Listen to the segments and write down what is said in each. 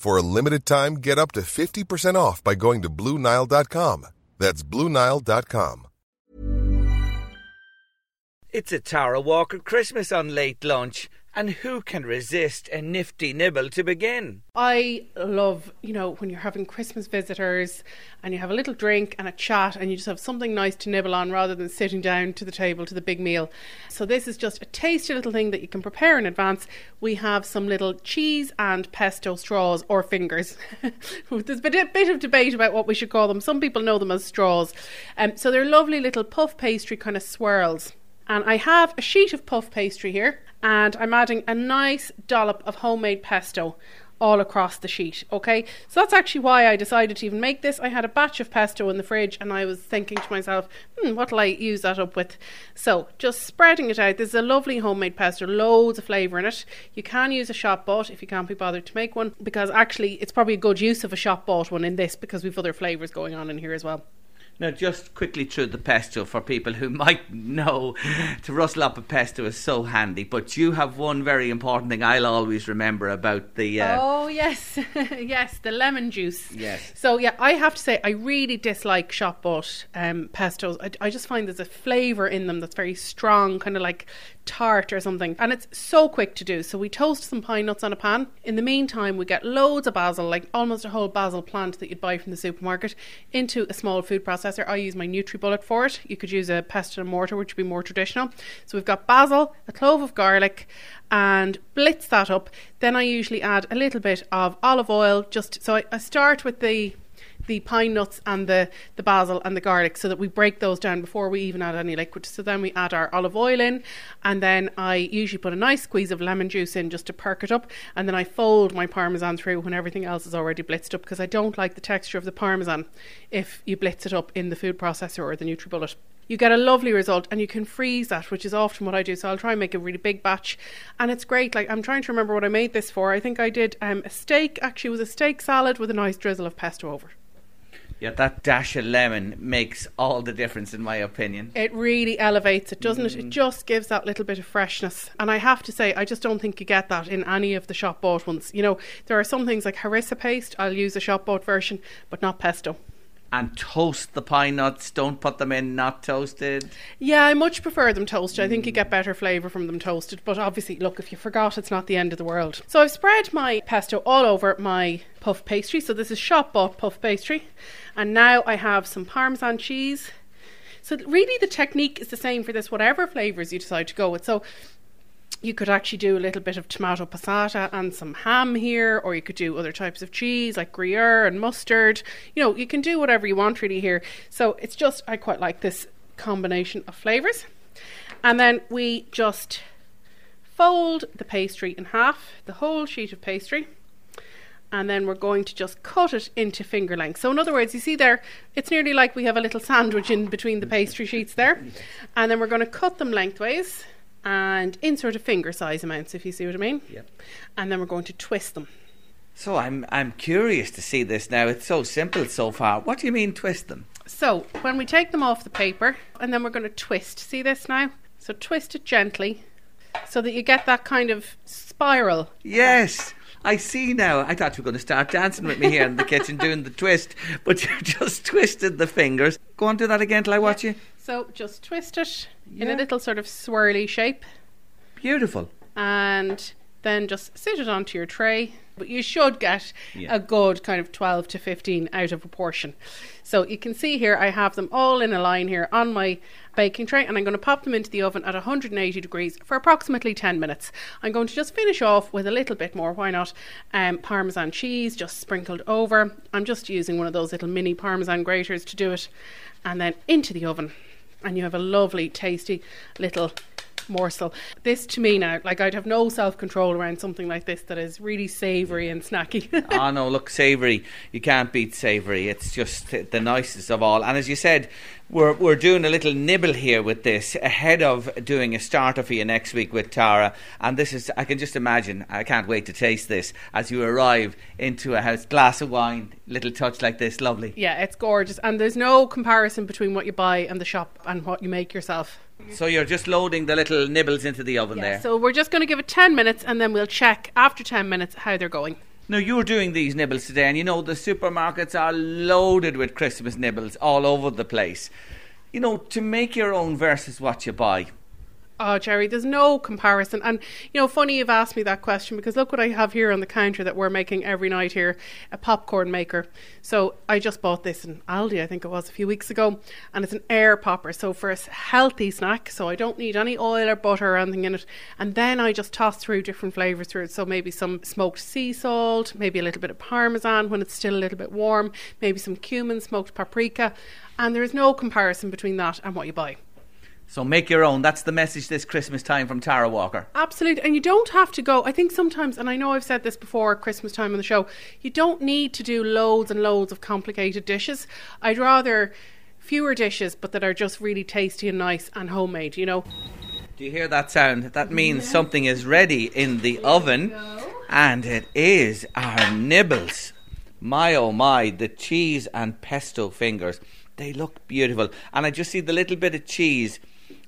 For a limited time, get up to 50% off by going to BlueNile.com. That's BlueNile.com. It's a Tara Walker Christmas on late lunch, and who can resist a nifty nibble to begin? I love, you know, when you're having Christmas visitors and you have a little drink and a chat and you just have something nice to nibble on rather than sitting down to the table to the big meal. So, this is just a tasty little thing that you can prepare in advance. We have some little cheese and pesto straws or fingers. There's been a bit of debate about what we should call them. Some people know them as straws. Um, so, they're lovely little puff pastry kind of swirls. And I have a sheet of puff pastry here, and I'm adding a nice dollop of homemade pesto all across the sheet. Okay, so that's actually why I decided to even make this. I had a batch of pesto in the fridge, and I was thinking to myself, hmm, what'll I use that up with? So just spreading it out. This is a lovely homemade pesto, loads of flavour in it. You can use a shop bought if you can't be bothered to make one, because actually it's probably a good use of a shop bought one in this because we've other flavours going on in here as well. Now, just quickly through the pesto for people who might know to rustle up a pesto is so handy. But you have one very important thing I'll always remember about the. Uh, Oh yes, yes, the lemon juice. Yes. So yeah, I have to say I really dislike shop bought um, pestos. I, I just find there's a flavour in them that's very strong, kind of like tart or something, and it's so quick to do. So we toast some pine nuts on a pan. In the meantime, we get loads of basil, like almost a whole basil plant that you'd buy from the supermarket, into a small food processor. I use my NutriBullet for it. You could use a pestle and mortar, which would be more traditional. So we've got basil, a clove of garlic, and blitz that up. Then I usually add a little bit of olive oil. Just so I, I start with the the pine nuts and the, the basil and the garlic so that we break those down before we even add any liquid. So then we add our olive oil in, and then I usually put a nice squeeze of lemon juice in just to perk it up, and then I fold my parmesan through when everything else is already blitzed up because I don't like the texture of the parmesan if you blitz it up in the food processor or the NutriBullet. You get a lovely result and you can freeze that which is often what i do. So i'll try and make a really big batch and it's great. Like i'm trying to remember what i made this for. I think i did um, a steak actually it was a steak salad with a nice drizzle of pesto over yeah, that dash of lemon makes all the difference, in my opinion. it really elevates it doesn't it? It mm. just gives that little bit of freshness. And i have to say i just don't think you get that in any of the shop bought ones. You know there are some things like harissa paste i'll use a shop bought version but not pesto And toast the pine nuts. Don't put them in not toasted. Yeah, I much prefer them toasted. I think you mm. get better flavour from them toasted. But obviously, look, if you forgot, it's not the end of the world. So I've spread my pesto all over my puff pastry. So this is shop bought puff pastry. And now I have some Parmesan cheese. So really, the technique is the same for this, whatever flavours you decide to go with. So you could actually do a little bit of tomato passata and some ham here, or you could do other types of cheese like Gruyere and mustard. You know, you can do whatever you want really here. So it's just, I quite like this combination of flavours. And then we just fold the pastry in half, the whole sheet of pastry. And then we're going to just cut it into finger length. So, in other words, you see there, it's nearly like we have a little sandwich in between the pastry sheets there. And then we're going to cut them lengthways and in sort of finger size amounts, if you see what I mean. Yep. And then we're going to twist them. So I'm I'm curious to see this now. It's so simple so far. What do you mean twist them? So, when we take them off the paper, and then we're going to twist. See this now? So, twist it gently so that you get that kind of spiral. Yes. I see now. I thought you were going to start dancing with me here in the kitchen doing the twist, but you just twisted the fingers. Go on, do that again till I watch you. So, just twist it in a little sort of swirly shape, Beautiful. and then just sit it onto your tray. but you should get Yeah. a good kind of 12 to 15 out of a portion. So you can see here I have them all in a line here on my baking tray and I'm going to pop them into the oven at 180 degrees for approximately 10 minutes. I'm going to just finish off with a little bit more, why not, um, parmesan cheese just sprinkled over. I'm just using one of those little mini parmesan graters to do it and then into the oven and you have a lovely tasty little morsel. This to me now, like I'd have no self control around something like this that is really savoury and snacky. oh no, look, savoury. You can't beat savoury. It's just the nicest of all. And as you said, we're we're doing a little nibble here with this ahead of doing a starter for you next week with Tara. And this is, I can just imagine. I can't wait to taste this as you arrive into a house, glass of wine, little touch like this, lovely. yeah, it's gorgeous, and there's no comparison between what you buy and the shop and what you make yourself. So you're just loading the little nibbles into the oven there. so we're just going to give it 10 minutes and then we'll check after 10 minutes how they're going. Now you're doing these nibbles today, and you know the supermarkets are loaded with Christmas nibbles all over the place. You know to make your own versus what you buy. Oh, Jerry, there's no comparison. And, you know, funny you've asked me that question because look what I have here on the counter that we're making every night here a popcorn maker. So I just bought this in Aldi, I think it was a few weeks ago, and it's an air popper. So for a healthy snack, so I don't need any oil or butter or anything in it. And then I just toss through different flavours through it. So maybe some smoked sea salt, maybe a little bit of parmesan when it's still a little bit warm, maybe some cumin, smoked paprika. And there is no comparison between that and what you buy. So make your own. That's the message this Christmas time from Tara Walker. Absolutely. And you don't have to go. I think sometimes, and I know I've said this before Christmas time on the show, you don't need to do loads and loads of complicated dishes. I'd rather fewer dishes, but that are just really tasty and nice and homemade, you know? Do you hear that sound? That means something is ready in the oven, and it is our nibbles. My oh my, the cheese and pesto fingers. They look beautiful. And I just see the little bit of cheese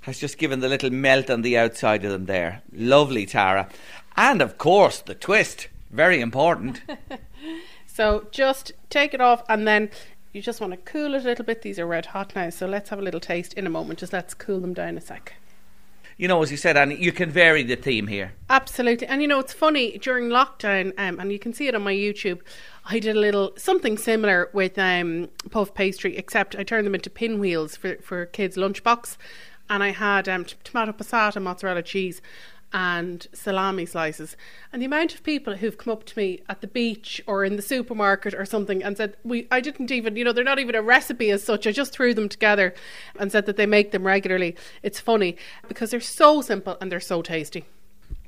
has just given the little melt on the outside of them there. Lovely, Tara. And of course, the twist. Very important. So just take it off and then you just want to cool it a little bit. These are red hot now, so let's have a little taste in a moment. Just let's cool them down a sec. you know, as you said, Annie, you can vary the theme here. Absolutely. And you know, it's funny during lockdown, um, and you can see it on my YouTube. I did a little something similar with um, puff pastry, except I turned them into pinwheels for, for kids' lunchbox. And I had um, t- tomato passata, mozzarella cheese, and salami slices. And the amount of people who've come up to me at the beach or in the supermarket or something and said, "We, I didn't even, you know, they're not even a recipe as such. I just threw them together," and said that they make them regularly. It's funny because they're so simple and they're so tasty.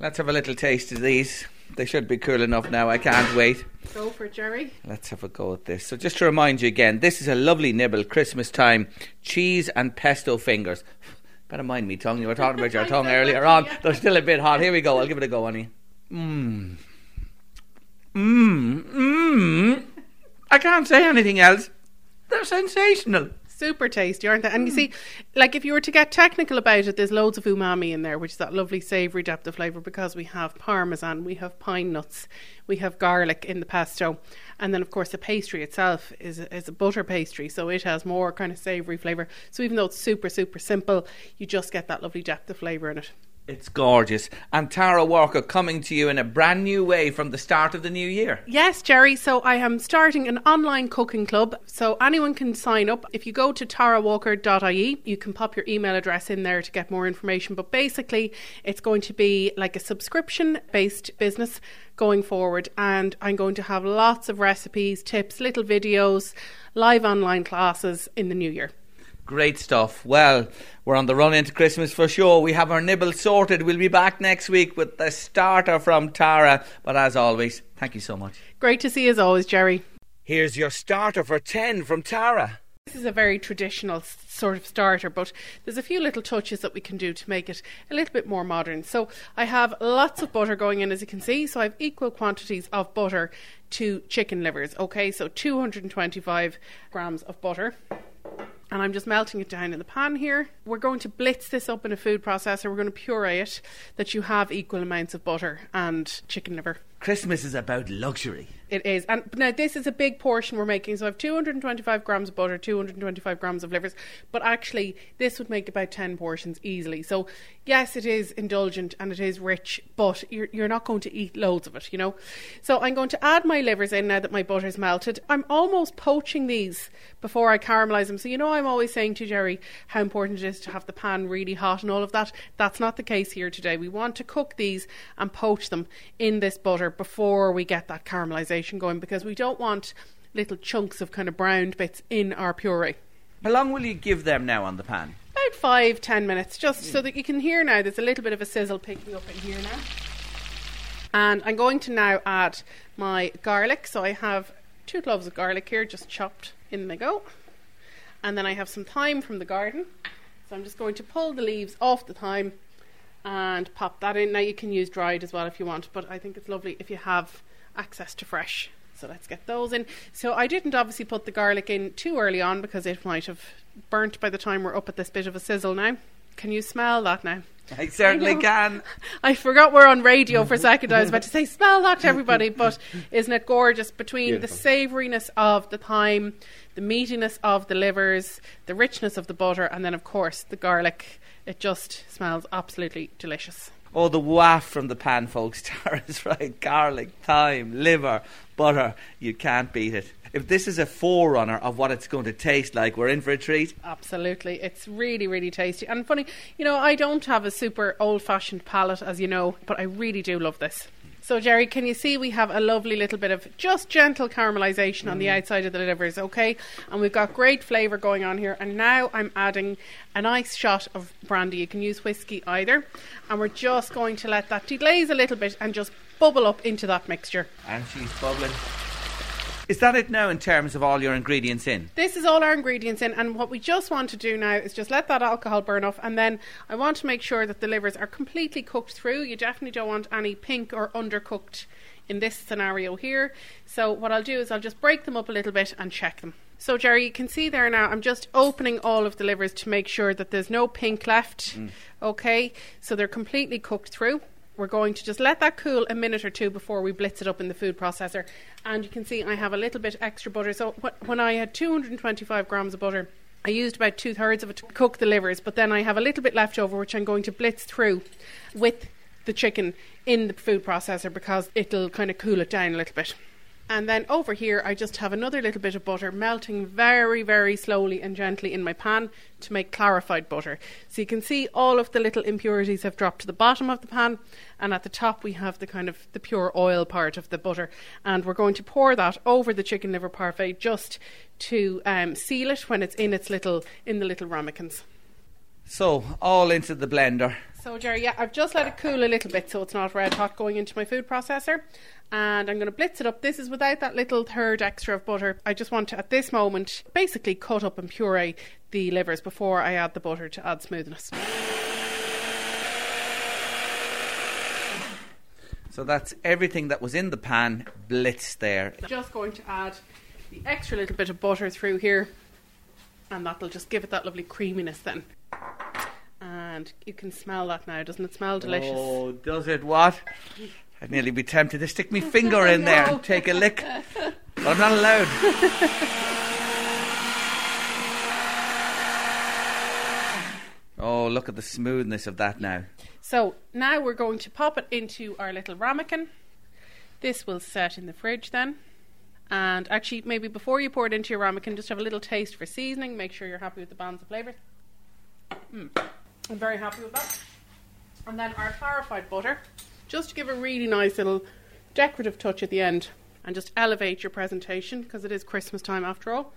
Let's have a little taste of these. They should be cool enough now. I can't wait. Go for it, Jerry. Let's have a go at this. So, just to remind you again, this is a lovely nibble, Christmas time, cheese and pesto fingers. Better mind me tongue. You were talking about your tongue earlier on. yeah. They're still a bit hot. Here we go. I'll give it a go, Annie. Mmm. Mmm. Mm. Mmm. I can't say anything else. They're sensational. Super tasty, aren't they? And you mm. see, like if you were to get technical about it, there's loads of umami in there, which is that lovely savoury depth of flavour because we have parmesan, we have pine nuts, we have garlic in the pesto, and then of course the pastry itself is is a butter pastry, so it has more kind of savoury flavour. So even though it's super super simple, you just get that lovely depth of flavour in it. It's gorgeous. And Tara Walker coming to you in a brand new way from the start of the new year. Yes, Jerry. So I am starting an online cooking club. So anyone can sign up. If you go to tarawalker.ie, you can pop your email address in there to get more information. But basically, it's going to be like a subscription based business going forward. And I'm going to have lots of recipes, tips, little videos, live online classes in the new year. Great stuff. Well, we're on the run into Christmas for sure. We have our nibble sorted. We'll be back next week with the starter from Tara. But as always, thank you so much. Great to see you as always, Jerry. Here's your starter for 10 from Tara. This is a very traditional sort of starter, but there's a few little touches that we can do to make it a little bit more modern. So I have lots of butter going in, as you can see. So I have equal quantities of butter to chicken livers. Okay, so 225 grams of butter. And I'm just melting it down in the pan here. We're going to blitz this up in a food processor. We're going to puree it that you have equal amounts of butter and chicken liver. Christmas is about luxury. It is. And now this is a big portion we're making. So I have 225 grams of butter, 225 grams of livers. But actually, this would make about 10 portions easily. So yes, it is indulgent and it is rich, but you're, you're not going to eat loads of it, you know. So I'm going to add my livers in now that my butter's melted. I'm almost poaching these before I caramelize them. So you know, I'm always saying to Jerry how important it is to have the pan really hot and all of that. That's not the case here today. We want to cook these and poach them in this butter before we get that caramelization going because we don't want little chunks of kind of browned bits in our puree. How long will you give them now on the pan? About five, ten minutes, just so hmm. that you can hear now. There's a little bit of a sizzle picking up in here now. And I'm going to now add my garlic. So I have two cloves of garlic here, just chopped. In they go. And then I have some thyme from the garden. So I'm just going to pull the leaves off the thyme and pop that in. Now you can use dried as well if you want, but I think it's lovely if you have access to fresh. So let's get those in. So I didn't obviously put the garlic in too early on because it might have burnt by the time we're up at this bit of a sizzle now. Can you smell that now? I certainly I can. I forgot we're on radio for a second. I was about to say, smell that to everybody, but isn't it gorgeous? Between Beautiful. the savouriness of the thyme, the meatiness of the livers, the richness of the butter, and then, of course, the garlic, it just smells absolutely delicious. Oh, the waft from the pan, folks. Tara's right. Garlic, thyme, liver, butter. You can't beat it. If this is a forerunner of what it's going to taste like, we're in for a treat. Absolutely. It's really, really tasty. And funny, you know, I don't have a super old fashioned palate, as you know, but I really do love this. So, Jerry, can you see we have a lovely little bit of just gentle caramelization on the mm. outside of the livers, okay? And we've got great flavour going on here. And now I'm adding a nice shot of brandy. You can use whiskey either. And we're just going to let that deglaze a little bit and just bubble up into that mixture. And she's bubbling. Is that it now in terms of all your ingredients in? This is all our ingredients in, and what we just want to do now is just let that alcohol burn off, and then I want to make sure that the livers are completely cooked through. You definitely don't want any pink or undercooked in this scenario here. So what I'll do is I'll just break them up a little bit and check them. So Jerry, you can see there now. I'm just opening all of the livers to make sure that there's no pink left. Mm. Okay, so they're completely cooked through. We're going to just let that cool a minute or two before we blitz it up in the food processor. And you can see I have a little bit extra butter. So wh- when I had 225 grams of butter, I used about two thirds of it to cook the livers, but then I have a little bit left over, which I'm going to blitz through with the chicken in the food processor because it'll kind of cool it down a little bit. And then over here, I just have another little bit of butter melting very, very slowly and gently in my pan to make clarified butter. So you can see all of the little impurities have dropped to the bottom of the pan, and at the top we have the kind of the pure oil part of the butter. And we're going to pour that over the chicken liver parfait just to um, seal it when it's in its little in the little ramekins. So, all into the blender. So, Jerry, yeah, I've just let it cool a little bit so it's not red hot going into my food processor. And I'm going to blitz it up. This is without that little third extra of butter. I just want to, at this moment, basically cut up and puree the livers before I add the butter to add smoothness. So that's everything that was in the pan blitzed there. Just going to add the extra little bit of butter through here. And that'll just give it that lovely creaminess then. And you can smell that now. Doesn't it smell delicious? Oh, does it what? I'd nearly be tempted to stick my finger in there and take a lick. But I'm not allowed. oh, look at the smoothness of that now. So now we're going to pop it into our little ramekin. This will set in the fridge then. And actually, maybe before you pour it into your ramekin, just have a little taste for seasoning. Make sure you're happy with the balance of flavours. Mm. I'm very happy with that. And then our clarified butter, just to give a really nice little decorative touch at the end and just elevate your presentation because it is Christmas time after all.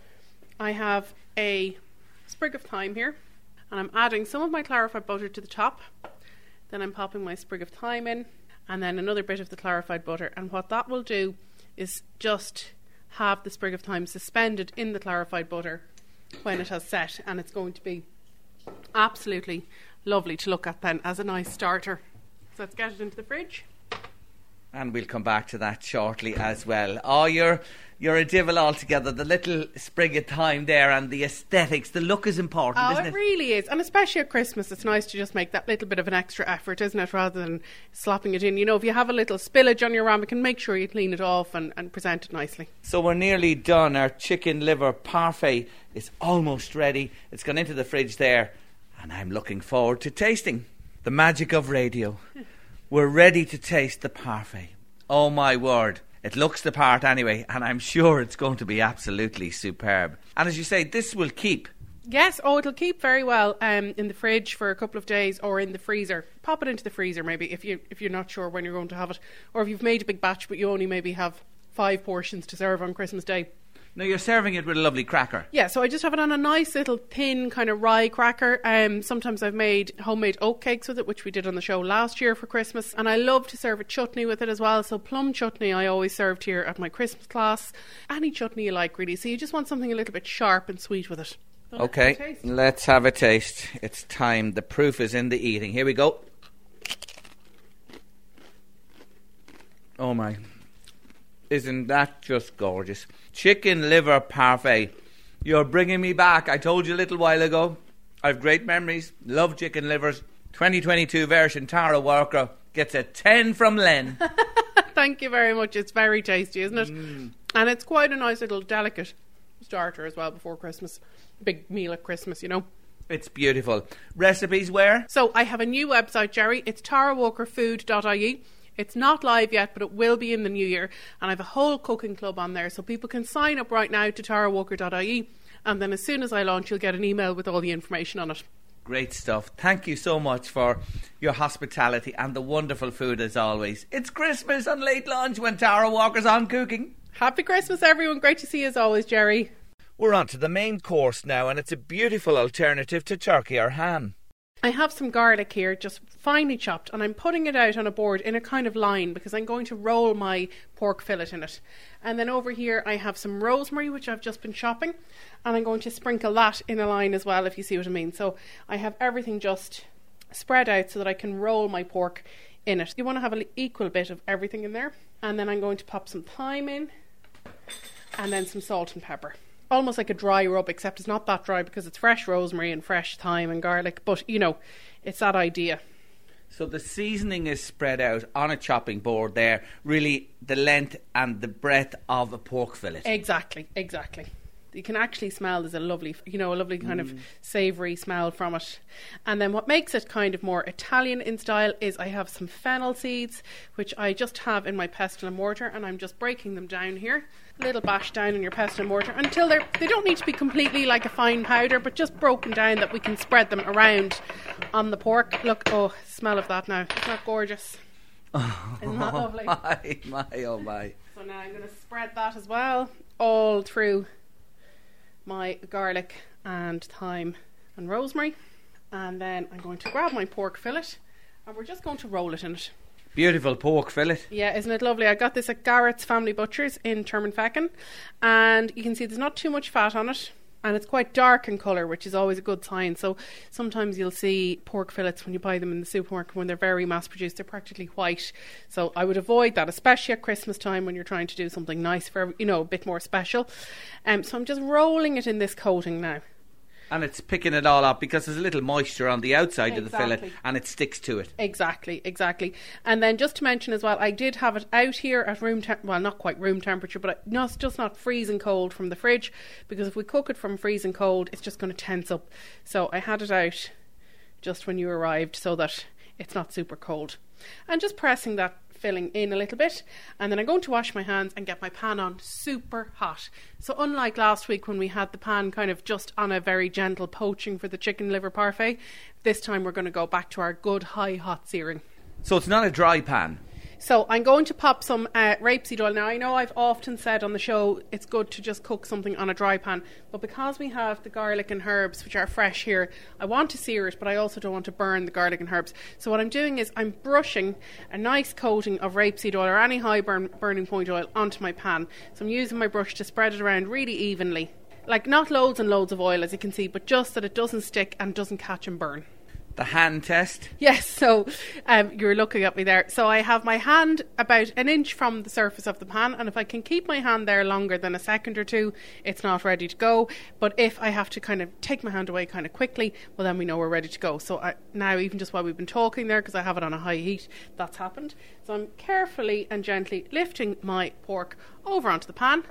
I have a sprig of thyme here and I'm adding some of my clarified butter to the top. Then I'm popping my sprig of thyme in and then another bit of the clarified butter. And what that will do is just have the sprig of thyme suspended in the clarified butter when it has set and it's going to be absolutely lovely to look at then as a nice starter. So let's get it into the fridge. And we'll come back to that shortly as well. Oh, you're you're a divil altogether. The little sprig of thyme there and the aesthetics, the look is important, Oh, isn't it Oh, it? really is. And especially at Christmas, it's nice to just make that little bit of an extra effort, isn't it? Rather than slopping it in. You know, if you have a little spillage on your ramekin, make sure you clean it off and, and present it nicely. So we're nearly done. Our chicken liver parfait is almost ready. It's gone into the fridge there, and I'm looking forward to tasting the magic of radio. We're ready to taste the parfait. Oh my word. It looks the part anyway, and I'm sure it's going to be absolutely superb. And as you say, this will keep. Yes, oh, it'll keep very well um, in the fridge for a couple of days or in the freezer. Pop it into the freezer maybe if you if you're not sure when you're going to have it, or if you've made a big batch but you only maybe have five portions to serve on Christmas Day. Now you're serving it with a lovely cracker. Yeah, so I just have it on a nice little thin kind of rye cracker. Um, sometimes I've made homemade oat cakes with it, which we did on the show last year for Christmas, and I love to serve a chutney with it as well. So plum chutney I always served here at my Christmas class. Any chutney you like, really. So you just want something a little bit sharp and sweet with it. So let's have Okay, let's have a taste. It's time. The proof is in the eating. Here we go. Oh my. Isn't that just gorgeous? Chicken liver parfait. You're bringing me back. I told you a little while ago. I've great memories. Love chicken livers. 2022 version Tara Walker gets a 10 from Len. Thank you very much. It's very tasty, isn't it? Mm. And it's quite a nice little delicate starter as well before Christmas. Big meal at Christmas, you know. it's beautiful. Recipes where? So I have a new website, Jerry. It's tarawalkerfood.ie. It's not live yet, but it will be in the new year. And I have a whole cooking club on there. So people can sign up right now to tarawalker.ie. And then as soon as I launch, you'll get an email with all the information on it. Great stuff. Thank you so much for your hospitality and the wonderful food as always. It's Christmas and late lunch when Tara Walker's on cooking. Happy Christmas, everyone. Great to see you as always, Jerry. We're on to the main course now, and it's a beautiful alternative to turkey or ham. I have some garlic here, just finely chopped, and I'm putting it out on a board in a kind of line because I'm going to roll my pork fillet in it. And then over here, I have some rosemary, which I've just been chopping, and I'm going to sprinkle that in a line as well, if you see what I mean. So I have everything just spread out so that I can roll my pork in it. You want to have an equal bit of everything in there, and then I'm going to pop some thyme in, and then some salt and pepper. Almost like a dry rub, except it's not that dry because it's fresh rosemary and fresh thyme and garlic. But you know, it's that idea. So the seasoning is spread out on a chopping board there, really the length and the breadth of a pork fillet. Exactly, exactly. You can actually smell there's a lovely, you know, a lovely kind of mm. savoury smell from it. And then what makes it kind of more Italian in style is I have some fennel seeds, which I just have in my pestle and mortar, and I'm just breaking them down here. Little bash down in your pestle and mortar until they're, they don't need to be completely like a fine powder, but just broken down that we can spread them around on the pork. Look, oh, smell of that now. Isn't that gorgeous? Isn't that lovely? Oh, my, my, oh my. So now I'm going to spread that as well, all through my garlic and thyme and rosemary. And then I'm going to grab my pork fillet and we're just going to roll it in it. Beautiful pork fillet. Yeah, isn't it lovely? I got this at Garrett's Family Butchers in Termonfeckin. And you can see there's not too much fat on it. And it's quite dark in colour, which is always a good sign. So sometimes you'll see pork fillets when you buy them in the supermarket when they're very mass produced, they're practically white. So I would avoid that, especially at Christmas time when you're trying to do something nice for, you know, a bit more special. Um, so I'm just rolling it in this coating now. And it's picking it all up because there's a little moisture on the outside of the fillet and it sticks to it. Exactly, exactly. And then just to mention as well, I did have it out here at room temp. Well, not quite room temperature, but no, it's just not freezing cold from the fridge because if we cook it from freezing cold, it's just going to tense up. So I had it out just when you arrived so that it's not super cold. And just pressing that filling in a little bit and then I'm going to wash my hands and get my pan on super hot. So unlike last week when we had the pan kind of just on a very gentle poaching for the chicken liver parfait, this time we're going to go back to our good high hot searing. So it's not a dry pan. So I'm going to pop some uh, rapeseed oil. Now I know I've often said on the show it's good to just cook something on a dry pan, but because we have the garlic and herbs which are fresh here, I want to sear it, but I also don't want to burn the garlic and herbs. So what I'm doing is I'm brushing a nice coating of rapeseed oil or any high burn, burning point oil onto my pan. So I'm using my brush to spread it around really evenly. Like not loads and loads of oil as you can see, but just that it doesn't stick and doesn't catch and burn. The hand test. Yes, so um, you're looking at me there. So I have my hand about an inch from the surface of the pan, and if I can keep my hand there longer than a second or two, it's not ready to go. But if I have to kind of take my hand away kind of quickly, well, then we know we're ready to go. So I, now, even just while we've been talking there, because I have it on a high heat, that's happened. So I'm carefully and gently lifting my pork over onto the pan,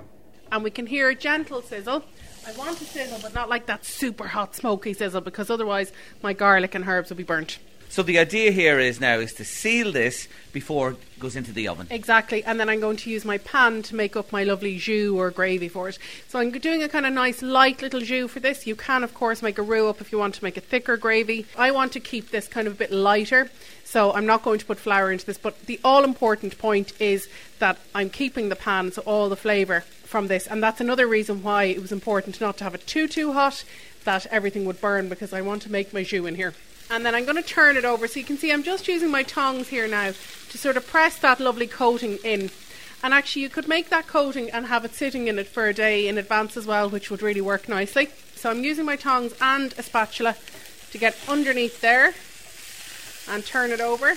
and we can hear a gentle sizzle. I want a sizzle, but not like that super hot smoky sizzle because otherwise my garlic and herbs will be burnt. So the idea here is now is to seal this before it goes into the oven. Exactly, and then I'm going to use my pan to make up my lovely jus or gravy for it. So I'm doing a kind of nice light little jus for this. You can of course make a roux up if you want to make a thicker gravy. I want to keep this kind of a bit lighter. So I'm not going to put flour into this, but the all important point is that I'm keeping the pan so all the flavour from this, and that's another reason why it was important not to have it too too hot, that everything would burn because I want to make my jus in here. And then I'm going to turn it over so you can see I'm just using my tongs here now to sort of press that lovely coating in. And actually, you could make that coating and have it sitting in it for a day in advance as well, which would really work nicely. So I'm using my tongs and a spatula to get underneath there and turn it over.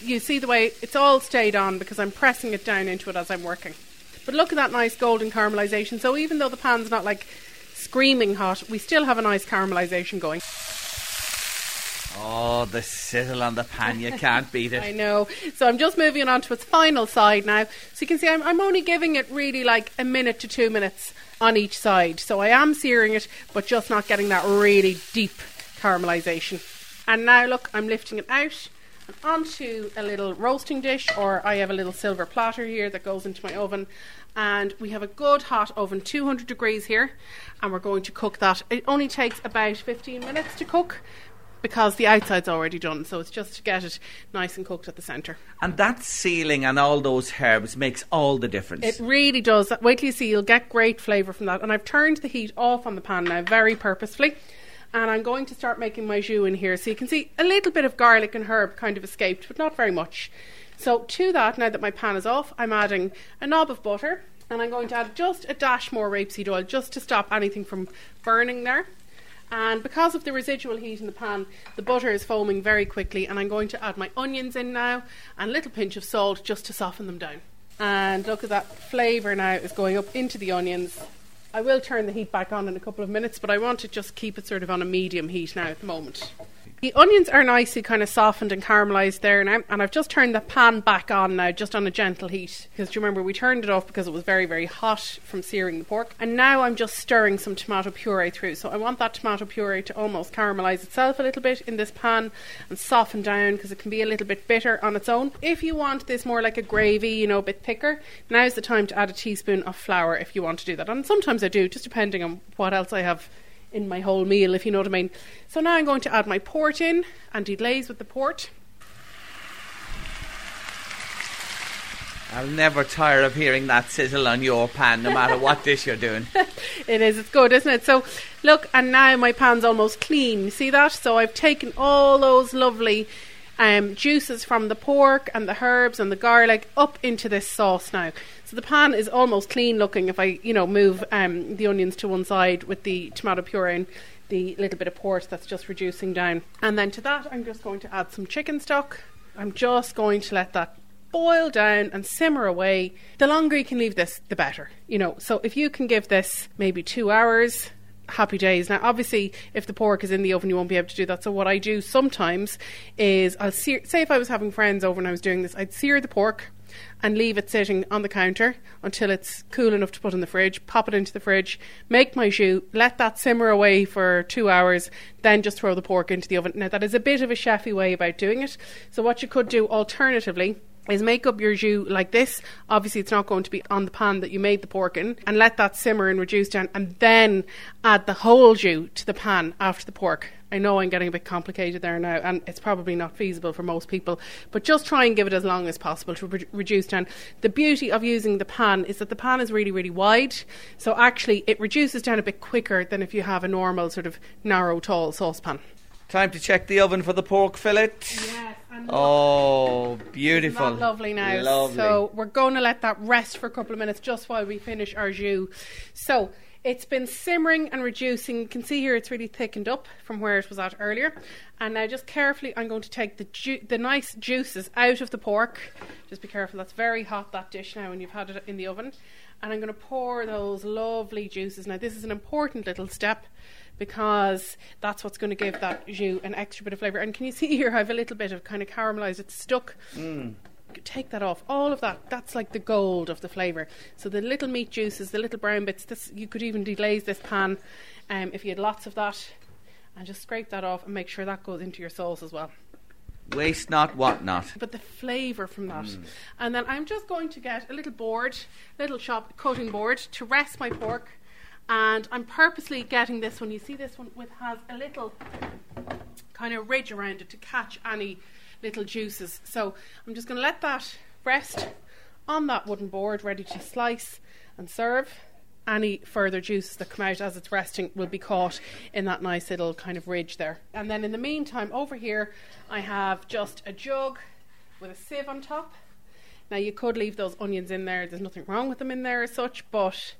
You see the way it's all stayed on because I'm pressing it down into it as I'm working. But look at that nice golden caramelization. So even though the pan's not like screaming hot, we still have a nice caramelization going. Oh, the sizzle on the pan, you can't beat it. I know. So I'm just moving on to its final side now. So you can see I'm, I'm only giving it really like a minute to two minutes on each side. So I am searing it, but just not getting that really deep caramelization. And now look, I'm lifting it out onto a little roasting dish, or I have a little silver platter here that goes into my oven. And we have a good hot oven, 200 degrees here, and we're going to cook that. It only takes about 15 minutes to cook because the outside's already done, so it's just to get it nice and cooked at the centre. And that sealing and all those herbs makes all the difference. It really does. Wait till you see, you'll get great flavour from that. And I've turned the heat off on the pan now very purposefully. And I'm going to start making my jus in here. So you can see a little bit of garlic and herb kind of escaped, but not very much. So to that, now that my pan is off, I'm adding a knob of butter. And I'm going to add just a dash more rapeseed oil just to stop anything from burning there. And because of the residual heat in the pan, the butter is foaming very quickly. And I'm going to add my onions in now and a little pinch of salt just to soften them down. And look at that flavour now is going up into the onions. I will turn the heat back on in a couple of minutes, but I want to just keep it sort of on a medium heat now at the moment. The onions are nicely kind of softened and caramelised there now, and I've just turned the pan back on now, just on a gentle heat. Because do you remember we turned it off because it was very, very hot from searing the pork. And now I'm just stirring some tomato puree through. So I want that tomato puree to almost caramelise itself a little bit in this pan and soften down because it can be a little bit bitter on its own. If you want this more like a gravy, you know, a bit thicker, now's the time to add a teaspoon of flour if you want to do that. And sometimes I do, just depending on what else I have in my whole meal, if you know what I mean. So now I'm going to add my port in and deglaze with the port. I'll never tire of hearing that sizzle on your pan, no matter what dish you're doing. It is, it's good, isn't it? So look, and now my pan's almost clean. See that? So I've taken all those lovely um, juices from the pork and the herbs and the garlic up into this sauce now. So the pan is almost clean looking if I, you know, move um, the onions to one side with the tomato puree and the little bit of port that's just reducing down. And then to that, I'm just going to add some chicken stock. I'm just going to let that boil down and simmer away. The longer you can leave this, the better. You know, so if you can give this maybe two hours, happy days. Now, obviously, if the pork is in the oven, you won't be able to do that. So, what I do sometimes is I'll sear, say if I was having friends over and I was doing this, I'd sear the pork and leave it sitting on the counter until it's cool enough to put in the fridge, pop it into the fridge, make my jus, let that simmer away for two hours, then just throw the pork into the oven. Now, that is a bit of a chefy way about doing it. So, what you could do alternatively is make up your jus like this. Obviously, it's not going to be on the pan that you made the pork in, and let that simmer and reduce down, and then add the whole jus to the pan after the pork. I know I'm getting a bit complicated there now, and it's probably not feasible for most people, but just try and give it as long as possible to re- reduce down. The beauty of using the pan is that the pan is really, really wide, so actually it reduces down a bit quicker than if you have a normal, sort of narrow, tall saucepan. Time to check the oven for the pork fillet. Yes, and Oh, beautiful. Lovely now. Lovely. So we're going to let that rest for a couple of minutes just while we finish our jus. So It's been simmering and reducing. You can see here it's really thickened up from where it was at earlier. And now, just carefully, I'm going to take the ju- the nice juices out of the pork. Just be careful, that's very hot, that dish now, when you've had it in the oven. And I'm going to pour those lovely juices. Now, this is an important little step because that's what's going to give that jus an extra bit of flavour. And can you see here, I have a little bit of kind of caramelised, it's stuck. Take that off. All of that, that's like the gold of the flavour. So the little meat juices, the little brown bits, this you could even deglaze this pan um, if you had lots of that. And just scrape that off and make sure that goes into your sauce as well Waste not, what not. but the flavour from that. And then I'm just going to get a little board, little shop cutting board to rest my pork. And I'm purposely getting this one. You see this one with has a little kind of ridge around it to catch any little juices. So I'm just going to let that rest on that wooden board, ready to slice and serve. Any further juices that come out as it's resting will be caught in that nice little kind of ridge there. And then in the meantime, over here, I have just a jug with a sieve on top. Now you could leave those onions in there. There's nothing wrong with them in there as such, but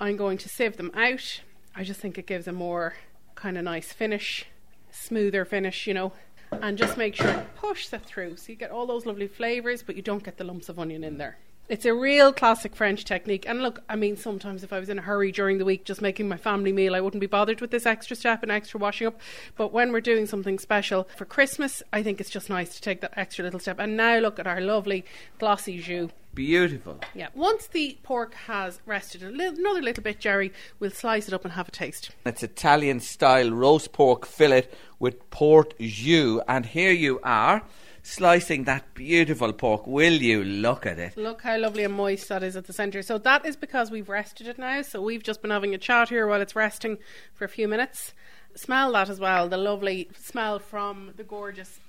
I'm going to sieve them out. I just think it gives a more kind of nice finish, smoother finish, you know. And just make sure to push that through so you get all those lovely flavours, but you don't get the lumps of onion in there. It's a real classic French technique. And look, I mean, sometimes if I was in a hurry during the week just making my family meal, I wouldn't be bothered with this extra step and extra washing up. But when we're doing something special for Christmas, I think it's just nice to take that extra little step. And now look at our lovely glossy jus. Beautiful. Yeah. Once the pork has rested a little, another little bit, Jerry, we'll slice it up and have a taste. It's Italian style roast pork fillet with port jus. And here you are slicing that beautiful pork. Will you look at it? Look how lovely and moist that is at the centre. So that is because we've rested it now. So we've just been having a chat here while it's resting for a few minutes. Smell that as well, the lovely smell from the gorgeous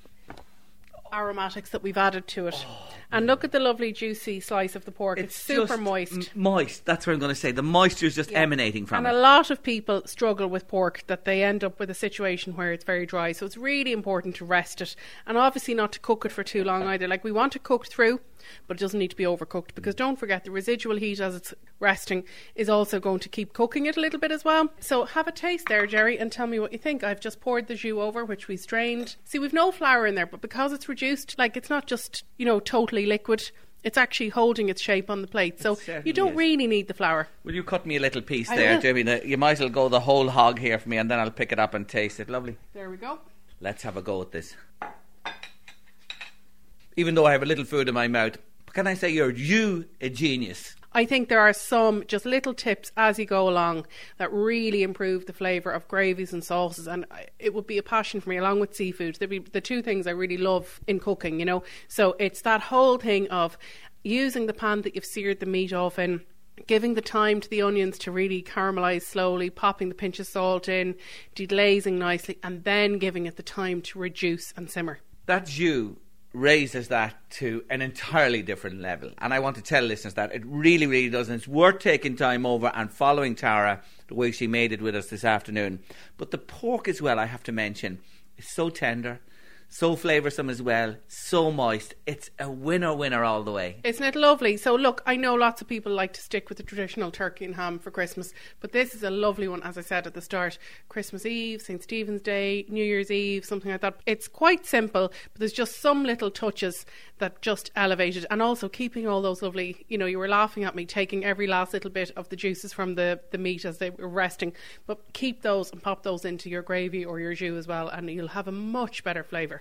aromatics that we've added to it. and look at the lovely juicy slice of the pork. It's, super just moist. m- moist. That's what I'm going to say. The moisture is just Yeah. emanating from and it. And a lot of people struggle with pork that they end up with a situation where it's very dry. So it's really important to rest it and obviously not to cook it for too long either. Like we want it cooked through, but it doesn't need to be overcooked because don't forget the residual heat as it's resting is also going to keep cooking it a little bit as well. So have a taste there, Jerry, and tell me what you think. I've just poured the jus over, which we strained. See, we've no flour in there, but because it's reduced, like it's not just, you know, totally liquid. It's actually holding its shape on the plate. So you don't is. really need the flour. Will you cut me a little piece I there, will. Jimmy? You might as well go the whole hog here for me, and then I'll pick it up and taste it. Lovely. There we go. Let's have a go at this. Even though I have a little food in my mouth, can I say you're you a genius? I think there are some just little tips as you go along that really improve the flavour of gravies and sauces, and it would be a passion for me, along with seafood. Be the two things I really love in cooking, you know. So it's that whole thing of using the pan that you've seared the meat off in. Giving the time to the onions to really caramelise slowly, popping the pinch of salt in, deglazing nicely, and then giving it the time to reduce and simmer. That's you raises that to an entirely different level. And I want to tell listeners that it really, really does. And it's worth taking time over and following Tara the way she made it with us this afternoon. But the pork as well, I have to mention, is so tender, so flavoursome as well, so moist. It's a winner, winner all the way. Isn't it lovely? So, look, I know lots of people like to stick with the traditional turkey and ham for Christmas, but this is a lovely one, as I said at the start. Christmas Eve, St. Stephen's Day, New Year's Eve, something like that. It's quite simple, but there's just some little touches that just elevate it, and also keeping all those lovely, you know, you were laughing at me taking every last little bit of the juices from the, the meat as they were resting, but keep those and pop those into your gravy or your jus as well, and you'll have a much better flavour.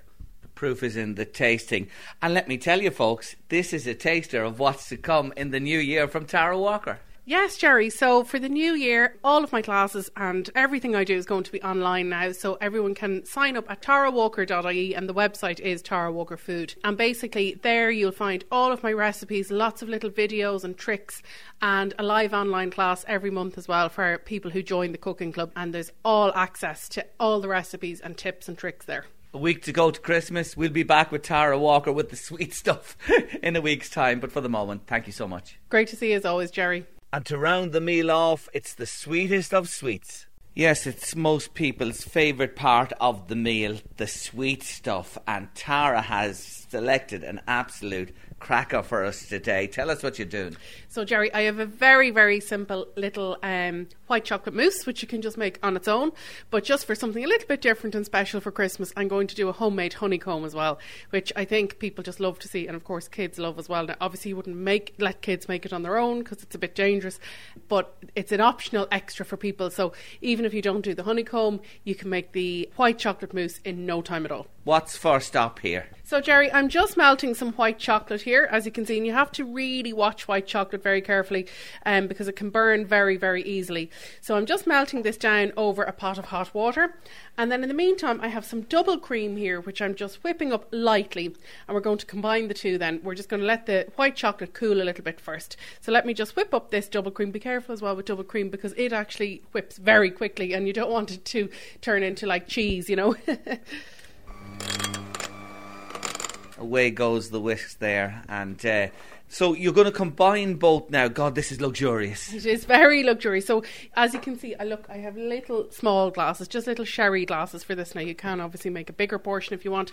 Proof is in the tasting. And let me tell you, folks, this is a taster of what's to come in the new year from Tara Walker. Yes, Jerry. So for the new year, all of my classes and everything I do is going to be online now. So everyone can sign up at tarawalker.ie and the website is Tara Walker Food. And basically there you'll find all of my recipes, lots of little videos and tricks and a live online class every month as well for people who join the cooking club. And there's all access to all the recipes and tips and tricks there. A week to go to Christmas. We'll be back with Tara Walker with the sweet stuff in a week's time. But for the moment, thank you so much. Great to see you as always, Jerry. And to round the meal off, it's the sweetest of sweets. Yes, it's most people's favourite part of the meal, the sweet stuff. And Tara has selected an absolute cracker for us today. Tell us what you're doing. So, Jerry, I have a very, very simple little um, white chocolate mousse, which you can just make on its own. But just for something a little bit different and special for Christmas, I'm going to do a homemade honeycomb as well, which I think people just love to see, and of course, kids love as well. Now, obviously, you wouldn't make let kids make it on their own because it's a bit dangerous, but it's an optional extra for people. So, even if you don't do the honeycomb, you can make the white chocolate mousse in no time at all. What's first up here? So, Jerry, I'm just melting some white chocolate here, as you can see, and you have to really watch white chocolate very carefully um, because it can burn very, very easily. So, I'm just melting this down over a pot of hot water. And then in the meantime, I have some double cream here, which I'm just whipping up lightly. And we're going to combine the two then. We're just going to let the white chocolate cool a little bit first. So, let me just whip up this double cream. Be careful as well with double cream because it actually whips very quickly and you don't want it to turn into like cheese, you know. Away goes the whisk there, and uh, so you're going to combine both now. God, this is luxurious. It is very luxurious. So as you can see, I look, I have little small glasses, just little sherry glasses for this. Now you can obviously make a bigger portion if you want,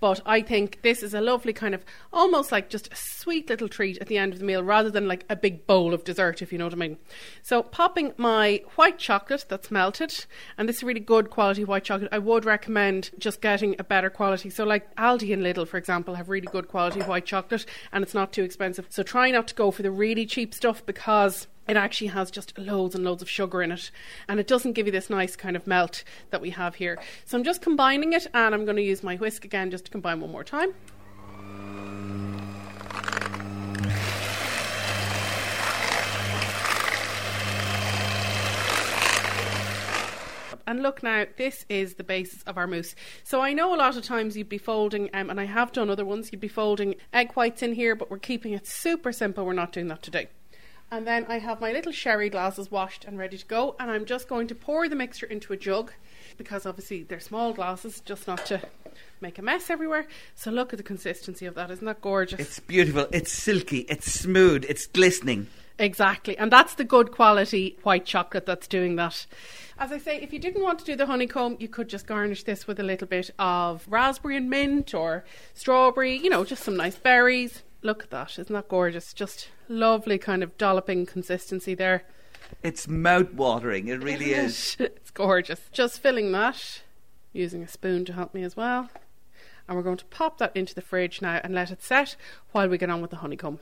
but I think this is a lovely kind of almost like just a sweet little treat at the end of the meal, rather than like a big bowl of dessert, if you know what I mean. So popping my white chocolate that's melted, and this is really good quality white chocolate. I would recommend just getting a better quality. So like Aldi and Lidl, for example, have really good quality white chocolate, and it's not too expensive. So try not to go for the really cheap stuff because it actually has just loads and loads of sugar in it and it doesn't give you this nice kind of melt that we have here. So I'm just combining it and I'm going to use my whisk again just to combine one more time. And look now, this is the basis of our mousse. So I know a lot of times you'd be folding, um, and I have done other ones, you'd be folding egg whites in here, but we're keeping it super simple. We're not doing that today. And then I have my little sherry glasses washed and ready to go, and I'm just going to pour the mixture into a jug because obviously they're small glasses, just not to make a mess everywhere. So look at the consistency of that. Isn't that gorgeous? It's beautiful. It's silky. It's smooth. It's glistening. Exactly. And that's the good quality white chocolate that's doing that. As I say, if you didn't want to do the honeycomb, you could just garnish this with a little bit of raspberry and mint or strawberry, you know, just some nice berries. Look at that. Isn't that gorgeous? Just lovely kind of dolloping consistency there. It's mouth watering. It really is. it's gorgeous. Just filling that using a spoon to help me as well. And we're going to pop that into the fridge now and let it set while we get on with the honeycomb.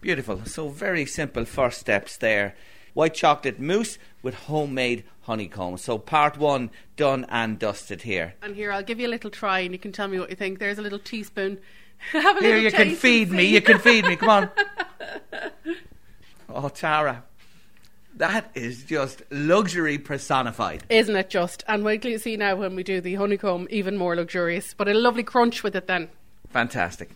Beautiful. So, very simple first steps there. White chocolate mousse with homemade honeycomb. So, part one done and dusted here. And here, I'll give you a little try and you can tell me what you think. There's a little teaspoon. Have a Here, little you can feed me. You can feed me. Come on. Oh, Tara. That is just luxury personified. Isn't it just? And wait till you see now when we do the honeycomb, even more luxurious. But a lovely crunch with it then. Fantastic.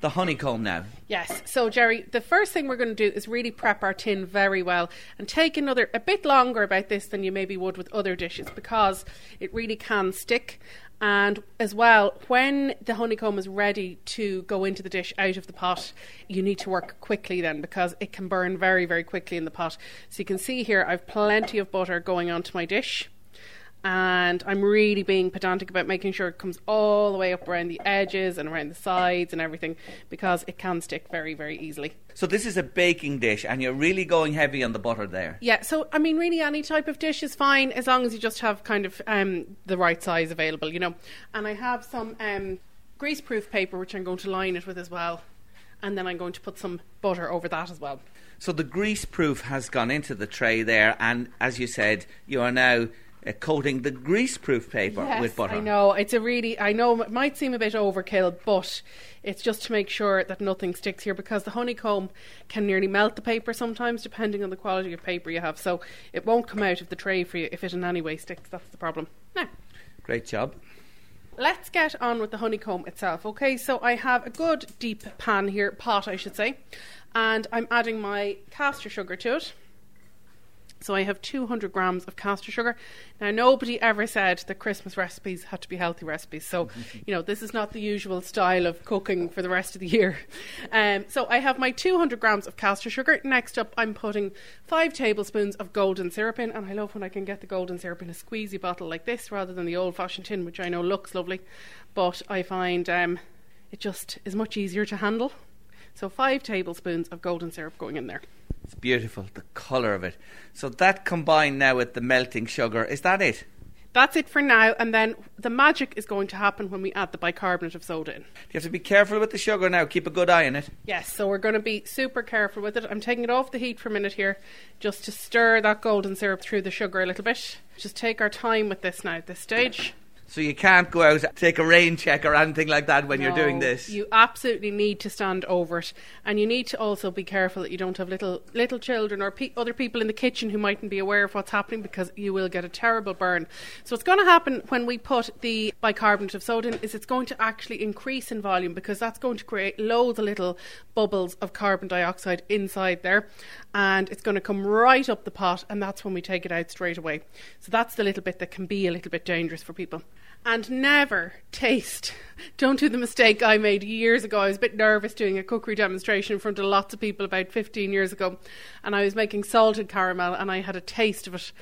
The honeycomb now. Yes. So, Jerry, the first thing we're going to do is really prep our tin very well and take another, a bit longer about this than you maybe would with other dishes because it really can stick. And as well, when the honeycomb is ready to go into the dish out of the pot, you need to work quickly then because it can burn very, very quickly in the pot. So you can see here, I've plenty of butter going onto my dish and I'm really being pedantic about making sure it comes all the way up around the edges and around the sides and everything because it can stick very, very easily. So, this is a baking dish, and you're really going heavy on the butter there. Yeah, so I mean, really, any type of dish is fine as long as you just have kind of um, the right size available, you know. And I have some um, greaseproof paper which I'm going to line it with as well, and then I'm going to put some butter over that as well. So, the grease proof has gone into the tray there, and as you said, you are now uh, coating the greaseproof paper Yes, with butter. I know it's a really. I know it might seem a bit overkill, but it's just to make sure that nothing sticks here because the honeycomb can nearly melt the paper sometimes, depending on the quality of paper you have. So it won't come out of the tray for you if it in any way sticks. That's the problem. Now. Great job. Let's get on with the honeycomb itself. Okay, so I have a good deep pan here, pot I should say, and I'm adding my caster sugar to it. So I have 200 grams of castor sugar. Now, nobody ever said that Christmas recipes had to be healthy recipes. So, you know, this is not the usual style of cooking for the rest of the year. Um, so I have my 200 grams of castor sugar. Next up, I'm putting five tablespoons of golden syrup in. And I love when I can get the golden syrup in a squeezy bottle like this rather than the old fashioned tin, which I know looks lovely. But I find um, it just is much easier to handle. So five tablespoons of golden syrup going in there. It's beautiful, the colour of it. So that combined now with the melting sugar, is that it? That's it for now, and then the magic is going to happen when we add the bicarbonate of soda in. You have to be careful with the sugar now. Keep a good eye on it. Yes, so we're going to be super careful with it. I'm taking it off the heat for a minute here, just to stir that golden syrup through the sugar a little bit. Just take our time with this now at this stage. So you can't go out take a rain check or anything like that when you're doing this. You absolutely need to stand over it, and you need to also be careful that you don't have little little children or pe- other people in the kitchen who mightn't be aware of what's happening because you will get a terrible burn. So what's going to happen when we put the bicarbonate of soda in is it's going to actually increase in volume because that's going to create loads of little bubbles of carbon dioxide inside there, and it's going to come right up the pot, and that's when we take it out straight away. So that's the little bit that can be a little bit dangerous for people and never taste. Don't do the mistake I made years ago. I was a bit nervous doing a cookery demonstration in front of lots of people about 15 years ago, and I was making salted caramel, and I had a taste of it.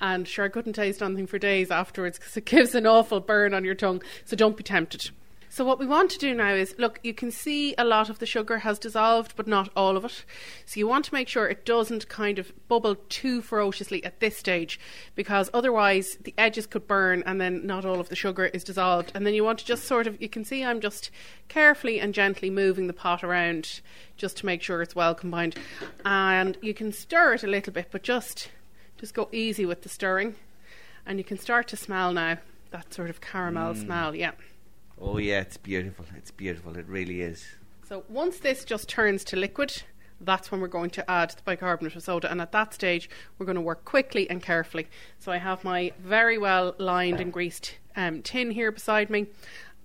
And sure, I couldn't taste anything for days afterwards because it gives an awful burn on your tongue. So don't be tempted. So what we want to do now is look, you can see a lot of the sugar has dissolved, but not all of it. So you want to make sure it doesn't kind of bubble too ferociously at this stage, because otherwise the edges could burn and then not all of the sugar is dissolved. And then you want to just sort of, you can see I'm just carefully and gently moving the pot around just to make sure it's well combined. And you can stir it a little bit, but just just go easy with the stirring. And you can start to smell now that sort of caramel mm. smell, yeah. Oh yeah, it's beautiful. It's beautiful. It really is. So once this just turns to liquid, that's when we're going to add the bicarbonate of soda. And at that stage, we're going to work quickly and carefully. So I have my very well lined and greased um, tin here beside me.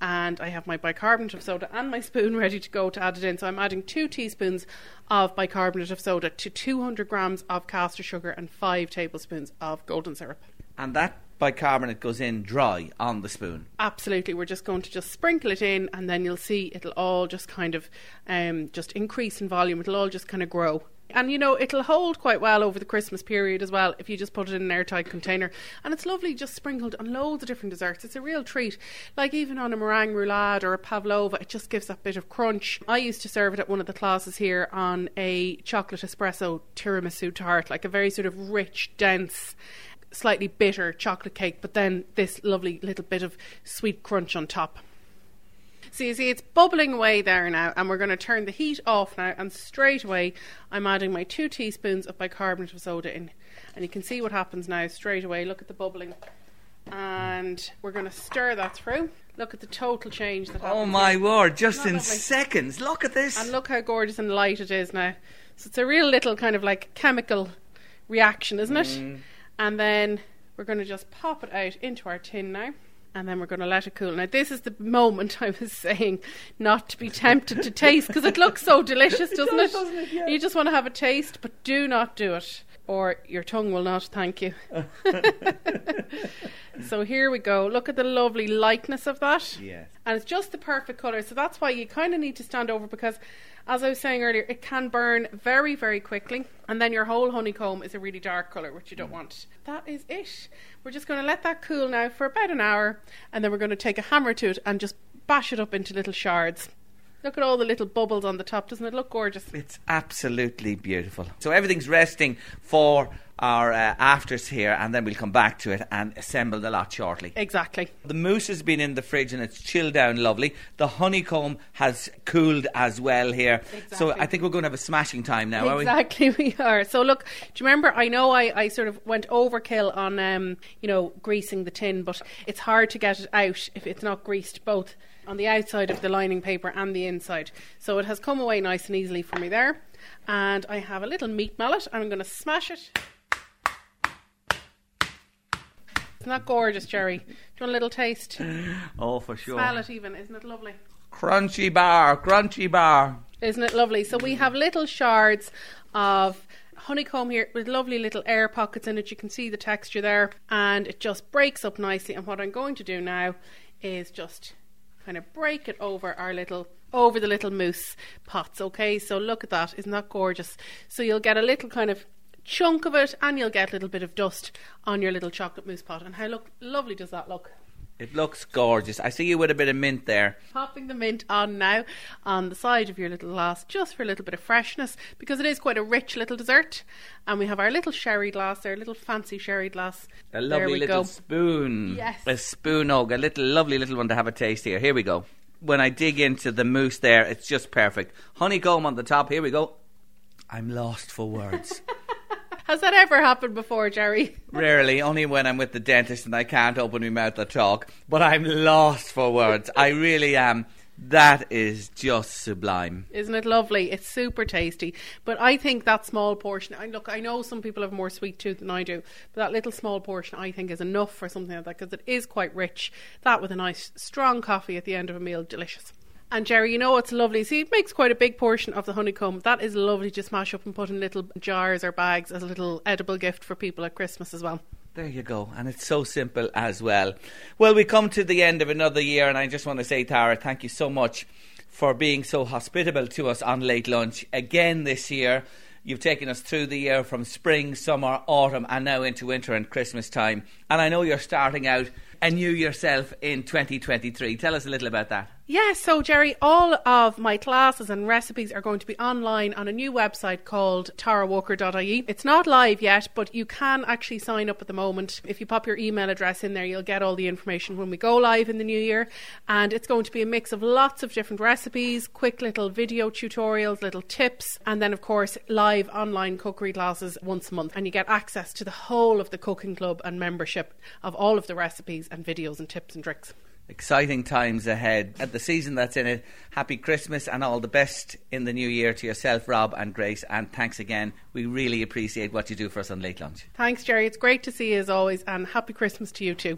And I have my bicarbonate of soda and my spoon ready to go to add it in. So I'm adding two teaspoons of bicarbonate of soda to 200 grams of caster sugar and five tablespoons of golden syrup. And that bicarbonate goes in dry on the spoon. Absolutely, we're just going to just sprinkle it in, and then you'll see it'll all just kind of um, just increase in volume. It'll all just kind of grow. And you know, it'll hold quite well over the Christmas period as well if you just put it in an airtight container. And it's lovely just sprinkled on loads of different desserts. It's a real treat. Like even on a meringue roulade or a pavlova, it just gives that bit of crunch. I used to serve it at one of the classes here on a chocolate espresso tiramisu tart, like a very sort of rich, dense, slightly bitter chocolate cake, but then this lovely little bit of sweet crunch on top. So you see, it's bubbling away there now, and we're going to turn the heat off now. And straight away, I'm adding my two teaspoons of bicarbonate of soda in, and you can see what happens now straight away. Look at the bubbling, and we're going to stir that through. Look at the total change that happens. Oh my here. word! Just in seconds. Look at this. And look how gorgeous and light it is now. So it's a real little kind of like chemical reaction, isn't it? Mm. And then we're going to just pop it out into our tin now. And then we're going to let it cool. Now, this is the moment I was saying not to be tempted to taste because it looks so delicious, doesn't it? does, doesn't it? Yeah. You just want to have a taste, but do not do it, or your tongue will not thank you. so here we go. Look at the lovely lightness of that Yes. and it's just the perfect colour. So that's why you kind of need to stand over because, as I was saying earlier, it can burn very, very quickly, and then your whole honeycomb is a really dark colour, which you don't mm. want. That is it. We're just going to let that cool now for about an hour, and then we're going to take a hammer to it and just bash it up into little shards. Look at all the little bubbles on the top. Doesn't it look gorgeous? It's absolutely beautiful. So everything's resting for our uh, afters here, and then we'll come back to it and assemble the lot shortly. Exactly. The mousse has been in the fridge and it's chilled down lovely. The honeycomb has cooled as well here. So I think we're going to have a smashing time now, are we? Exactly, we are. So look, do you remember? I know I, I sort of went overkill on, um, you know, greasing the tin, but it's hard to get it out if it's not greased both on the outside of the lining paper and the inside. So it has come away nice and easily for me there. And I have a little meat mallet, and I'm going to smash it. Isn't that gorgeous, Jerry? Do you want a little taste? Oh, for sure. Smell it even. Isn't it lovely? Crunchie bar, Crunchie bar. Isn't it lovely? So we have little shards of honeycomb here with lovely little air pockets in it. You can see the texture there, and it just breaks up nicely. And what I'm going to do now is just kind of break it over our little over the little mousse pots. Okay, so look at that. Isn't that gorgeous? So you'll get a little kind of chunk of it, and you'll get a little bit of dust on your little chocolate mousse pot. And how look lovely does that look? It looks gorgeous. I see you with a bit of mint there. Popping the mint on now on the side of your little glass just for a little bit of freshness because it is quite a rich little dessert. And we have our little sherry glass there, a little fancy sherry glass. A lovely little go. spoon. Yes. A spoon og, a little lovely little one to have a taste here. Here we go. When I dig into the mousse there, it's just perfect. Honeycomb on the top. Here we go. I'm lost for words. Has that ever happened before, Jerry? Rarely, only when I'm with the dentist and I can't open my mouth to talk. But I'm lost for words. I really am. That is just sublime. Isn't it lovely? It's super tasty. But I think that small portion, I look, I know some people have more sweet tooth than I do, but that little small portion I think is enough for something like that because it is quite rich. That with a nice strong coffee at the end of a meal, delicious. And Jerry, you know what's lovely? See, it makes quite a big portion of the honeycomb. That is lovely to smash up and put in little jars or bags as a little edible gift for people at Christmas as well. There you go. And it's so simple as well. Well, we come to the end of another year, and I just want to say, Tara, thank you so much for being so hospitable to us on late lunch again this year. You've taken us through the year from spring, summer, autumn, and now into winter and Christmas time. And I know you're starting out anew yourself in 2023. Tell us a little about that. Yes, so Jerry, all of my classes and recipes are going to be online on a new website called tarawalker.ie. It's not live yet, but you can actually sign up at the moment. If you pop your email address in there, you'll get all the information when we go live in the new year. And it's going to be a mix of lots of different recipes, quick little video tutorials, little tips, and then, of course, live online cookery classes once a month. And you get access to the whole of the cooking club and membership of all of the recipes and videos and tips and tricks. Exciting times ahead. At the season that's in it, happy Christmas and all the best in the new year to yourself, Rob and Grace. And thanks again. We really appreciate what you do for us on Late Lunch. Thanks, Jerry. It's great to see you as always, and happy Christmas to you too.